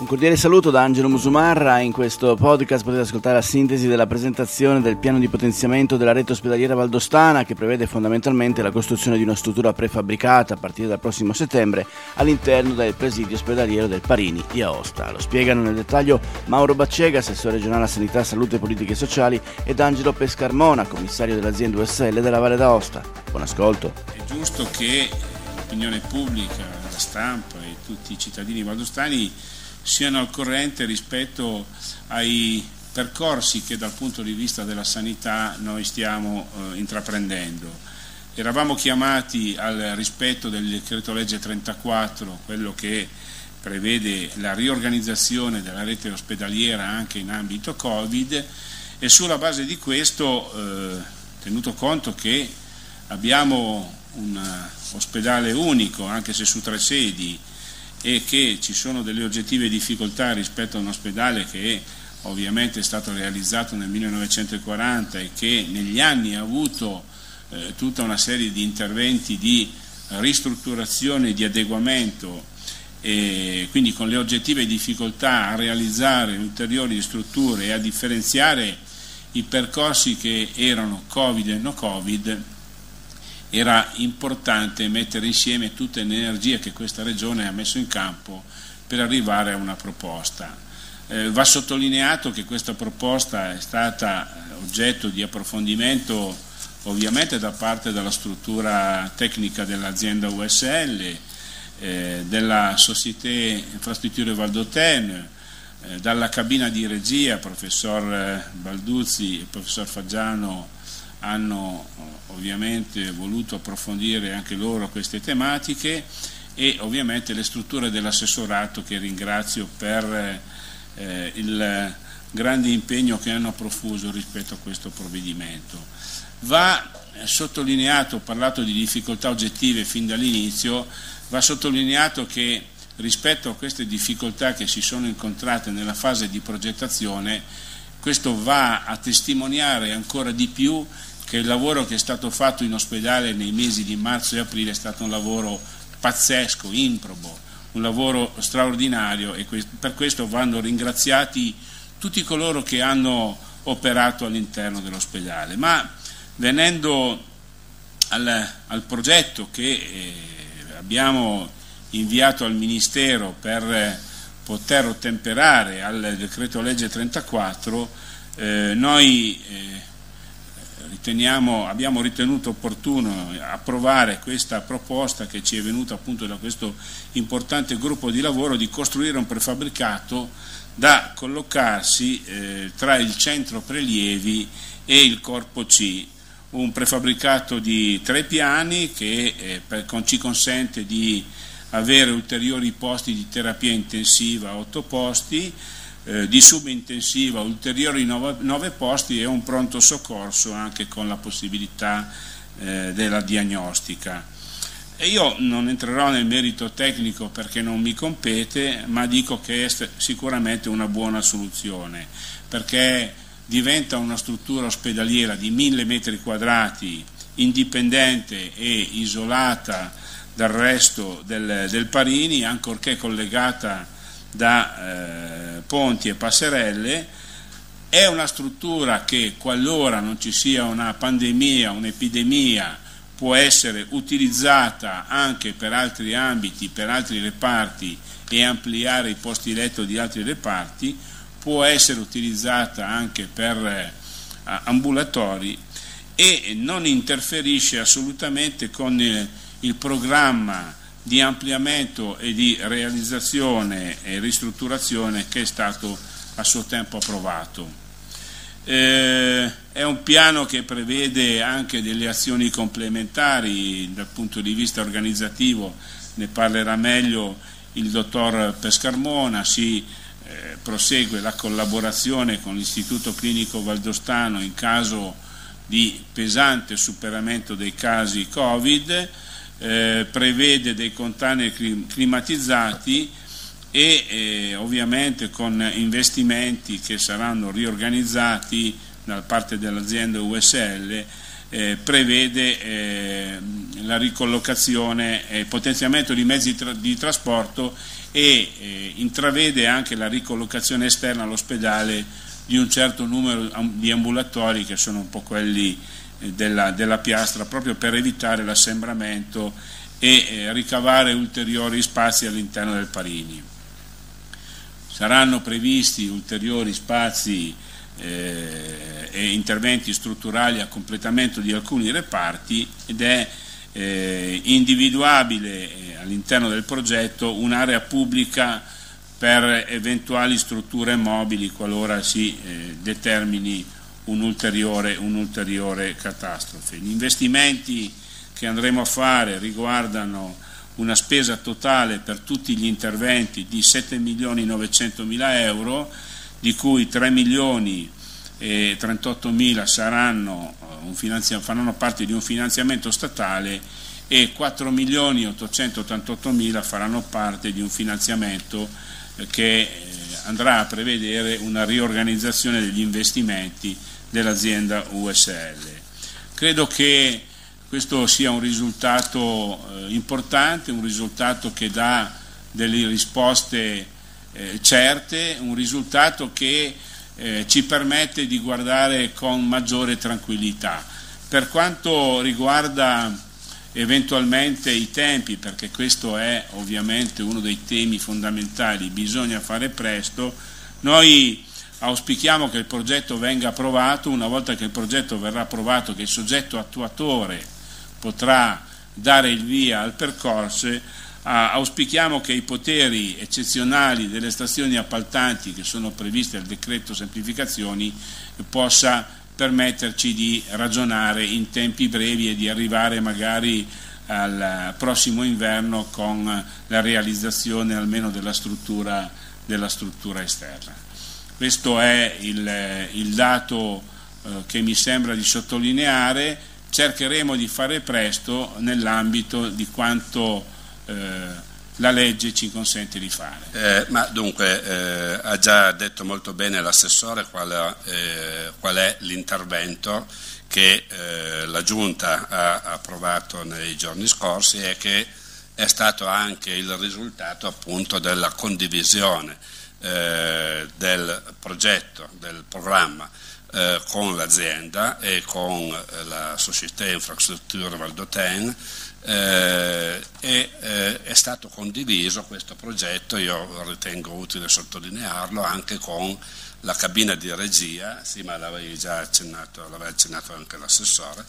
Un cordiale saluto da Angelo Musumarra. In questo podcast potete ascoltare la sintesi della presentazione del piano di potenziamento della rete ospedaliera valdostana che prevede fondamentalmente la costruzione di una struttura prefabbricata a partire dal prossimo settembre all'interno del presidio ospedaliero del Parini di Aosta. Lo spiegano nel dettaglio Mauro Baccega, assessore regionale a sanità, salute e politiche sociali ed Angelo Pescarmona, commissario dell'azienda USL della Valle d'Aosta. Buon ascolto. È giusto che l'opinione pubblica, la stampa e tutti i cittadini valdostani siano al corrente rispetto ai percorsi che dal punto di vista della sanità noi stiamo eh, intraprendendo. Eravamo chiamati al rispetto del decreto legge 34, quello che prevede la riorganizzazione della rete ospedaliera anche in ambito Covid e sulla base di questo, eh, tenuto conto che abbiamo un ospedale unico, anche se su tre sedi, e che ci sono delle oggettive difficoltà rispetto a un ospedale che ovviamente è stato realizzato nel 1940 e che negli anni ha avuto eh, tutta una serie di interventi di ristrutturazione di adeguamento e quindi con le oggettive difficoltà a realizzare ulteriori strutture e a differenziare i percorsi che erano Covid e no Covid era importante mettere insieme tutte le energie che questa regione ha messo in campo per arrivare a una proposta. Eh, va sottolineato che questa proposta è stata oggetto di approfondimento ovviamente da parte della struttura tecnica dell'azienda USL, eh, della Société Infrastrutture Valdotene, eh, dalla cabina di regia, professor eh, Balduzzi e professor Faggiano hanno ovviamente voluto approfondire anche loro queste tematiche e ovviamente le strutture dell'assessorato che ringrazio per eh, il grande impegno che hanno profuso rispetto a questo provvedimento. Va sottolineato, ho parlato di difficoltà oggettive fin dall'inizio, va sottolineato che rispetto a queste difficoltà che si sono incontrate nella fase di progettazione, questo va a testimoniare ancora di più che il lavoro che è stato fatto in ospedale nei mesi di marzo e aprile è stato un lavoro pazzesco, improbo, un lavoro straordinario e per questo vanno ringraziati tutti coloro che hanno operato all'interno dell'ospedale. Ma venendo al, al progetto che eh, abbiamo inviato al Ministero per poter ottemperare al decreto legge 34, eh, noi eh, abbiamo ritenuto opportuno approvare questa proposta che ci è venuta appunto da questo importante gruppo di lavoro di costruire un prefabbricato da collocarsi eh, tra il centro prelievi e il corpo C, un prefabbricato di tre piani che eh, per, con, ci consente di avere ulteriori posti di terapia intensiva, otto posti, eh, di subintensiva ulteriori nove posti e un pronto soccorso anche con la possibilità eh, della diagnostica. E io non entrerò nel merito tecnico perché non mi compete, ma dico che è sicuramente una buona soluzione, perché diventa una struttura ospedaliera di mille metri quadrati, indipendente e isolata dal resto del, del Parini, ancorché collegata da eh, ponti e passerelle, è una struttura che qualora non ci sia una pandemia, un'epidemia, può essere utilizzata anche per altri ambiti, per altri reparti e ampliare i posti letto di altri reparti, può essere utilizzata anche per eh, ambulatori e non interferisce assolutamente con il, il programma di ampliamento e di realizzazione e ristrutturazione che è stato a suo tempo approvato. Eh, è un piano che prevede anche delle azioni complementari dal punto di vista organizzativo, ne parlerà meglio il dottor Pescarmona, si eh, prosegue la collaborazione con l'Istituto Clinico Valdostano in caso di pesante superamento dei casi Covid, eh, prevede dei container climatizzati e eh, ovviamente con investimenti che saranno riorganizzati da parte dell'azienda USL eh, prevede eh, la ricollocazione e il potenziamento di mezzi tra- di trasporto e eh, intravede anche la ricollocazione esterna all'ospedale di un certo numero di ambulatori che sono un po' quelli eh, della, della piastra proprio per evitare l'assembramento e eh, ricavare ulteriori spazi all'interno del Parini. Saranno previsti ulteriori spazi eh, e interventi strutturali a completamento di alcuni reparti ed è eh, individuabile eh, all'interno del progetto un'area pubblica per eventuali strutture mobili qualora si eh, determini un'ulteriore, un'ulteriore catastrofe. Gli investimenti che andremo a fare riguardano una spesa totale per tutti gli interventi di 7 milioni 900 mila euro, di cui 3 milioni e 38 mila eh, faranno parte di un finanziamento statale e 4 milioni 888 mila faranno parte di un finanziamento eh, che eh, andrà a prevedere una riorganizzazione degli investimenti dell'azienda USL. Credo che questo sia un risultato eh, importante, un risultato che dà delle risposte eh, certe, un risultato che eh, ci permette di guardare con maggiore tranquillità. Per quanto riguarda eventualmente i tempi, perché questo è ovviamente uno dei temi fondamentali, bisogna fare presto, noi auspichiamo che il progetto venga approvato, una volta che il progetto verrà approvato, che il soggetto attuatore potrà dare il via al percorso, auspichiamo che i poteri eccezionali delle stazioni appaltanti che sono previsti al decreto semplificazioni possa permetterci di ragionare in tempi brevi e di arrivare magari al prossimo inverno con la realizzazione almeno della struttura, della struttura esterna. Questo è il, il dato eh, che mi sembra di sottolineare cercheremo di fare presto nell'ambito di quanto eh, la legge ci consente di fare. Eh, ma dunque eh, ha già detto molto bene l'assessore qual, eh, qual è l'intervento che eh, la Giunta ha approvato nei giorni scorsi e che è stato anche il risultato appunto della condivisione eh, del progetto, del programma eh, con l'azienda e con la Società Infrastrutture Valdoten eh, e eh, è stato condiviso questo progetto, io ritengo utile sottolinearlo, anche con la cabina di regia, sì ma l'avevi già accennato, l'aveva accennato anche l'assessore,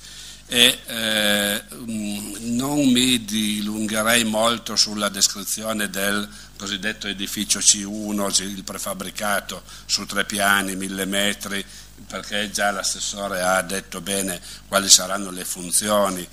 e eh, mm, non mi dilungherei molto sulla descrizione del cosiddetto edificio C1, il prefabbricato su tre piani, mille metri, perché già l'assessore ha detto bene quali saranno le funzioni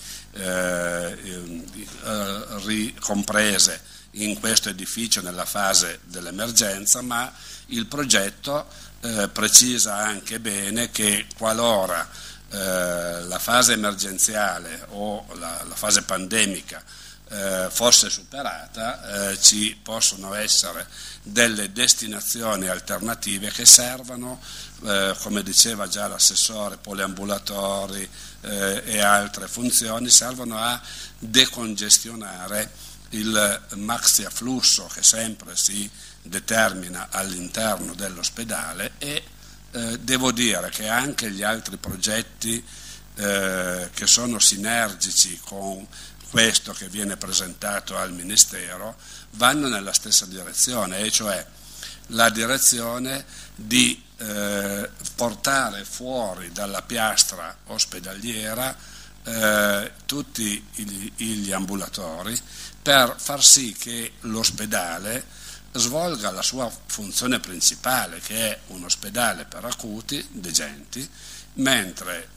ricomprese in questo edificio nella fase dell'emergenza, ma il progetto eh, precisa anche bene che qualora eh, la fase emergenziale o la, la fase pandemica eh, fosse superata, eh, ci possono essere delle destinazioni alternative che servano, eh, come diceva già l'assessore, poliambulatori eh, e altre funzioni, servono a decongestionare il maxi afflusso che sempre si determina all'interno dell'ospedale e eh, devo dire che anche gli altri progetti eh, che sono sinergici con questo che viene presentato al Ministero vanno nella stessa direzione, e cioè la direzione di eh, portare fuori dalla piastra ospedaliera eh, tutti gli, gli ambulatori per far sì che l'ospedale svolga la sua funzione principale, che è un ospedale per acuti, degenti, mentre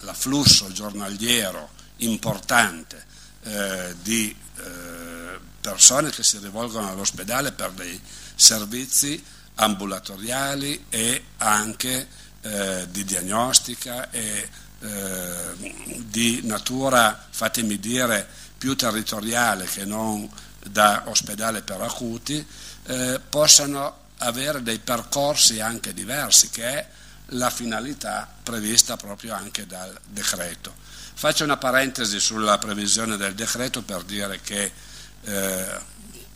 l'afflusso giornaliero importante eh, di eh, persone che si rivolgono all'ospedale per dei servizi ambulatoriali e anche eh, di diagnostica e di natura, fatemi dire, più territoriale che non da ospedale per acuti, possano avere dei percorsi anche diversi, che è la finalità prevista proprio anche dal decreto. Faccio una parentesi sulla previsione del decreto per dire che eh,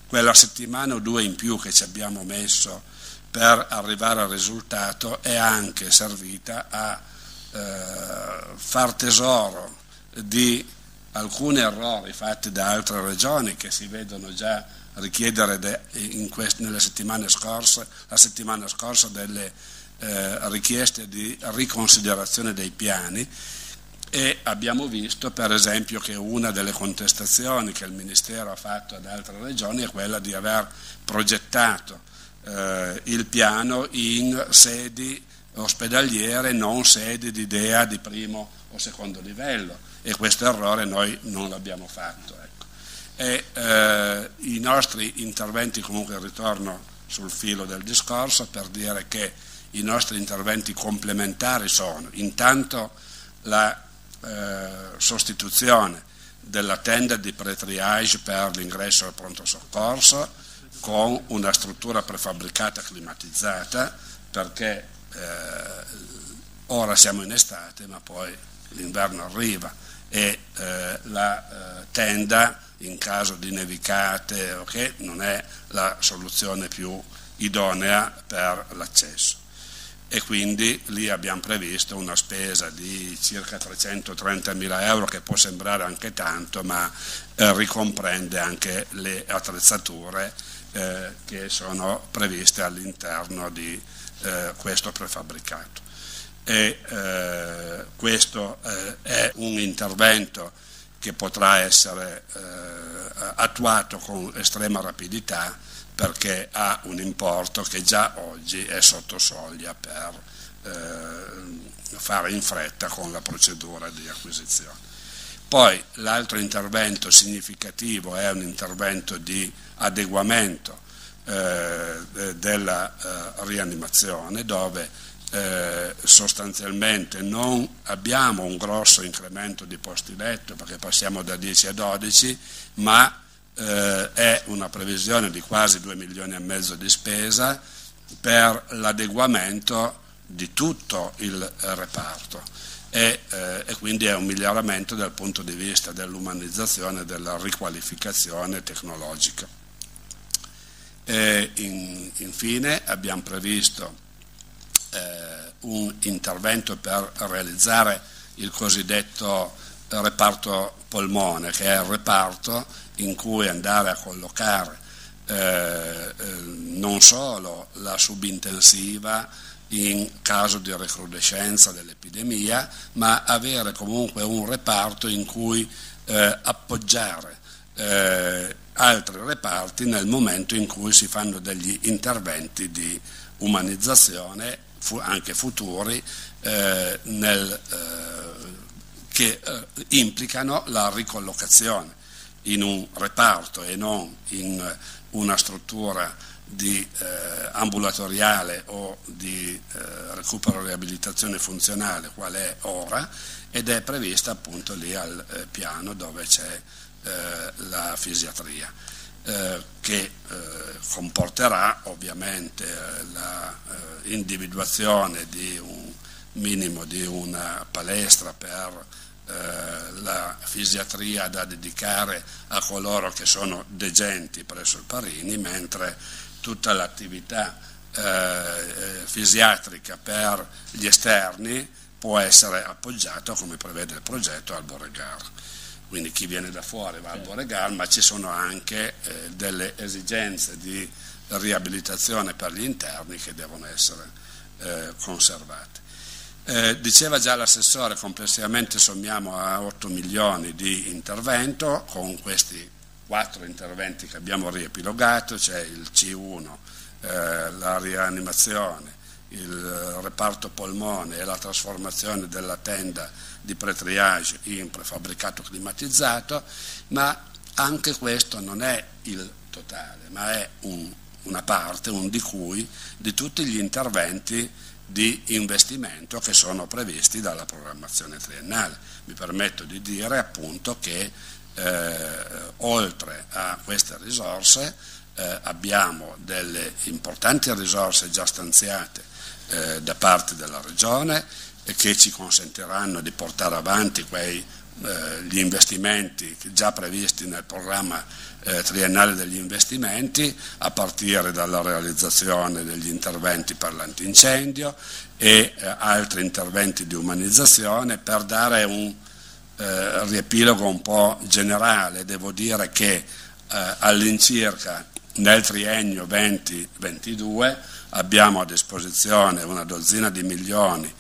quella settimana o due in più che ci abbiamo messo per arrivare al risultato è anche servita a eh, far tesoro di alcuni errori fatti da altre regioni che si vedono già richiedere de, quest, nelle settimane scorse, la settimana scorsa delle eh, richieste di riconsiderazione dei piani e abbiamo visto per esempio che una delle contestazioni che il Ministero ha fatto ad altre regioni è quella di aver progettato eh, il piano in sedi ospedaliere, non sedi di DEA di primo o secondo livello e questo errore noi non l'abbiamo fatto. Ecco. E eh, i nostri interventi, comunque ritorno sul filo del discorso per dire che i nostri interventi complementari sono intanto la eh, sostituzione della tenda di pre-triage per l'ingresso al pronto soccorso con una struttura prefabbricata climatizzata perché eh, ora siamo in estate ma poi l'inverno arriva e eh, la eh, tenda in caso di nevicate okay, non è la soluzione più idonea per l'accesso e quindi lì abbiamo previsto una spesa di circa 330 mila euro che può sembrare anche tanto ma eh, ricomprende anche le attrezzature eh, che sono previste all'interno di eh, questo prefabbricato. E eh, questo eh, è un intervento che potrà essere eh, attuato con estrema rapidità perché ha un importo che già oggi è sotto soglia per eh, fare in fretta con la procedura di acquisizione. Poi l'altro intervento significativo è un intervento di adeguamento eh, della eh, rianimazione dove eh, sostanzialmente non abbiamo un grosso incremento di posti letto perché passiamo da 10 a 12, ma eh, è una previsione di quasi 2 milioni e mezzo di spesa per l'adeguamento di tutto il reparto e, eh, e, quindi è un miglioramento dal punto di vista dell'umanizzazione e della riqualificazione tecnologica. E in, infine abbiamo previsto eh, un intervento per realizzare il cosiddetto reparto polmone, che è il reparto in cui andare a collocare eh, eh, non solo la subintensiva in caso di recrudescenza dell'epidemia, ma avere comunque un reparto in cui eh, appoggiare eh, altri reparti nel momento in cui si fanno degli interventi di umanizzazione, anche futuri, eh, nel, che implicano la ricollocazione in un reparto e non in una struttura di eh, ambulatoriale o di eh, recupero riabilitazione funzionale qual è ora ed è prevista appunto lì al eh, piano dove c'è eh, la fisiatria eh, che eh, comporterà ovviamente l'individuazione di un minimo di una palestra per eh, la fisiatria da dedicare a coloro che sono degenti presso il Parini, mentre tutta l'attività eh, fisiatrica per gli esterni può essere appoggiata, come prevede il progetto, al Borregar. Quindi chi viene da fuori va al Borregar, ma ci sono anche eh, delle esigenze di riabilitazione per gli interni che devono essere eh, conservate. Eh, diceva già l'assessore, complessivamente sommiamo a 8 milioni di intervento, con questi quattro interventi che abbiamo riepilogato, c'è il C1, eh, la rianimazione, il reparto polmone e la trasformazione della tenda di pretriage in prefabbricato climatizzato, ma anche questo non è il totale, ma è un, una parte, un di cui, di tutti gli interventi di investimento che sono previsti dalla programmazione triennale. Mi permetto di dire appunto che eh, oltre a queste risorse eh, abbiamo delle importanti risorse già stanziate eh, da parte della Regione e che ci consentiranno di portare avanti quei, eh, gli investimenti già previsti nel programma eh, triennale degli investimenti a partire dalla realizzazione degli interventi per l'antincendio e eh, altri interventi di umanizzazione per dare un eh, riepilogo un po' generale. Devo dire che eh, all'incirca nel triennio 2022 abbiamo a disposizione una dozzina di milioni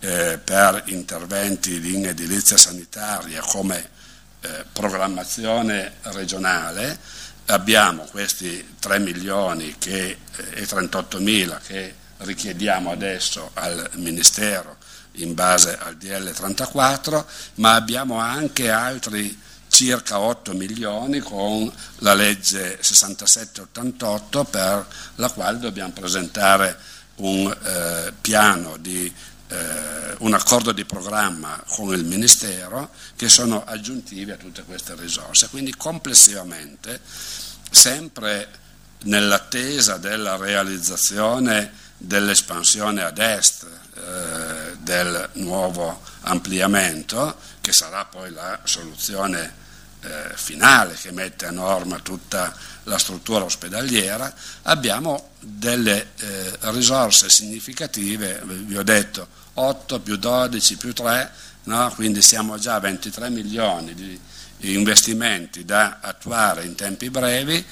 eh, per interventi in edilizia sanitaria come eh, programmazione regionale, abbiamo questi 3 milioni che, eh, e 38 mila che richiediamo adesso al Ministero in base al DL 34, ma abbiamo anche altri circa 8 milioni con la legge 6788 per la quale dobbiamo presentare un eh, piano di eh, un accordo di programma con il Ministero che sono aggiuntivi a tutte queste risorse. Quindi complessivamente, sempre nell'attesa della realizzazione dell'espansione ad est eh, del nuovo ampliamento, che sarà poi la soluzione eh, finale che mette a norma tutta la struttura ospedaliera, abbiamo delle eh, risorse significative, vi ho detto 8 più 12 più 3, no? quindi siamo già a 23 milioni di investimenti da attuare in tempi brevi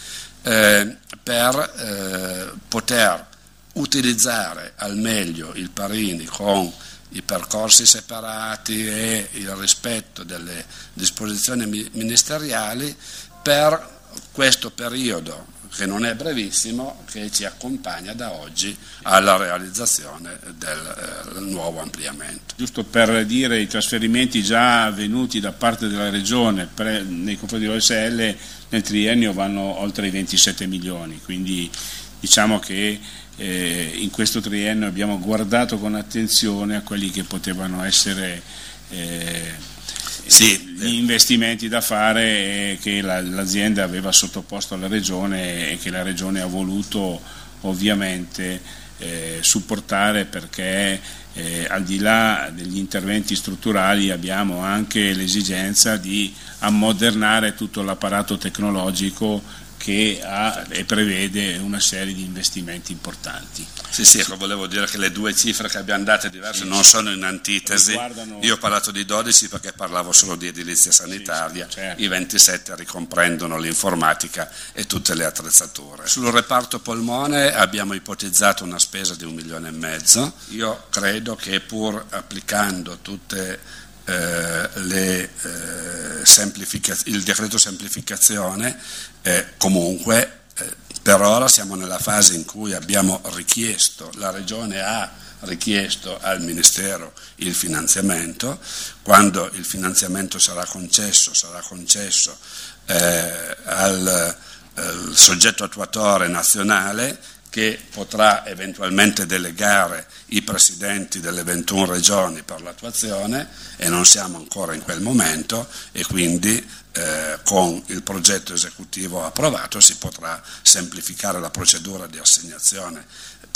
eh, per eh, poter utilizzare al meglio il Parini con i percorsi separati e il rispetto delle disposizioni ministeriali per questo periodo che non è brevissimo, che ci accompagna da oggi alla realizzazione del eh, nuovo ampliamento. Giusto per dire i trasferimenti già avvenuti da parte della Regione pre, nei confronti dell'OSL nel triennio vanno oltre i 27 milioni, quindi diciamo che eh, in questo triennio abbiamo guardato con attenzione a quelli che potevano essere eh, sì. gli investimenti da fare che la, l'azienda aveva sottoposto alla Regione e che la Regione ha voluto ovviamente eh, supportare perché eh, al di là degli interventi strutturali abbiamo anche l'esigenza di ammodernare tutto l'apparato tecnologico che ha e prevede una serie di investimenti importanti. Sì, sì, ecco, volevo dire che le due cifre che abbiamo date diverse sì, non sono in antitesi. Riguardano... Io ho parlato di 12 perché parlavo solo di edilizia sanitaria, sì, certo. i 27 ricomprendono l'informatica e tutte le attrezzature. Sul reparto polmone abbiamo ipotizzato una spesa di un milione e mezzo. Io credo che pur applicando tutte eh, le, eh, il decreto semplificazione, comunque eh, per ora siamo nella fase in cui abbiamo richiesto, la Regione ha richiesto al Ministero il finanziamento, quando il finanziamento sarà concesso, sarà concesso eh, al, al soggetto attuatore nazionale che potrà eventualmente delegare i presidenti delle 21 regioni per l'attuazione e non siamo ancora in quel momento e quindi eh, con il progetto esecutivo approvato si potrà semplificare la procedura di assegnazione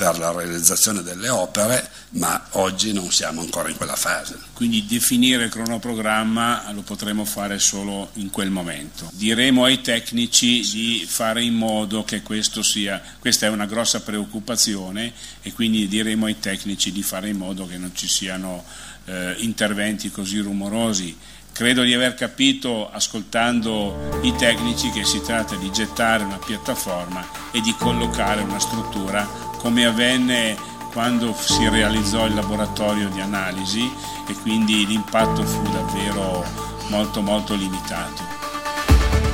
per la realizzazione delle opere, ma oggi non siamo ancora in quella fase. Quindi definire il cronoprogramma lo potremo fare solo in quel momento. Diremo ai tecnici di fare in modo che sia, questa è una grossa preoccupazione e quindi diremo ai tecnici di fare in modo che non ci siano eh, interventi così rumorosi Credo di aver capito, ascoltando i tecnici, che si tratta di gettare una piattaforma e di collocare una struttura come avvenne quando si realizzò il laboratorio di analisi e quindi l'impatto fu davvero molto molto limitato.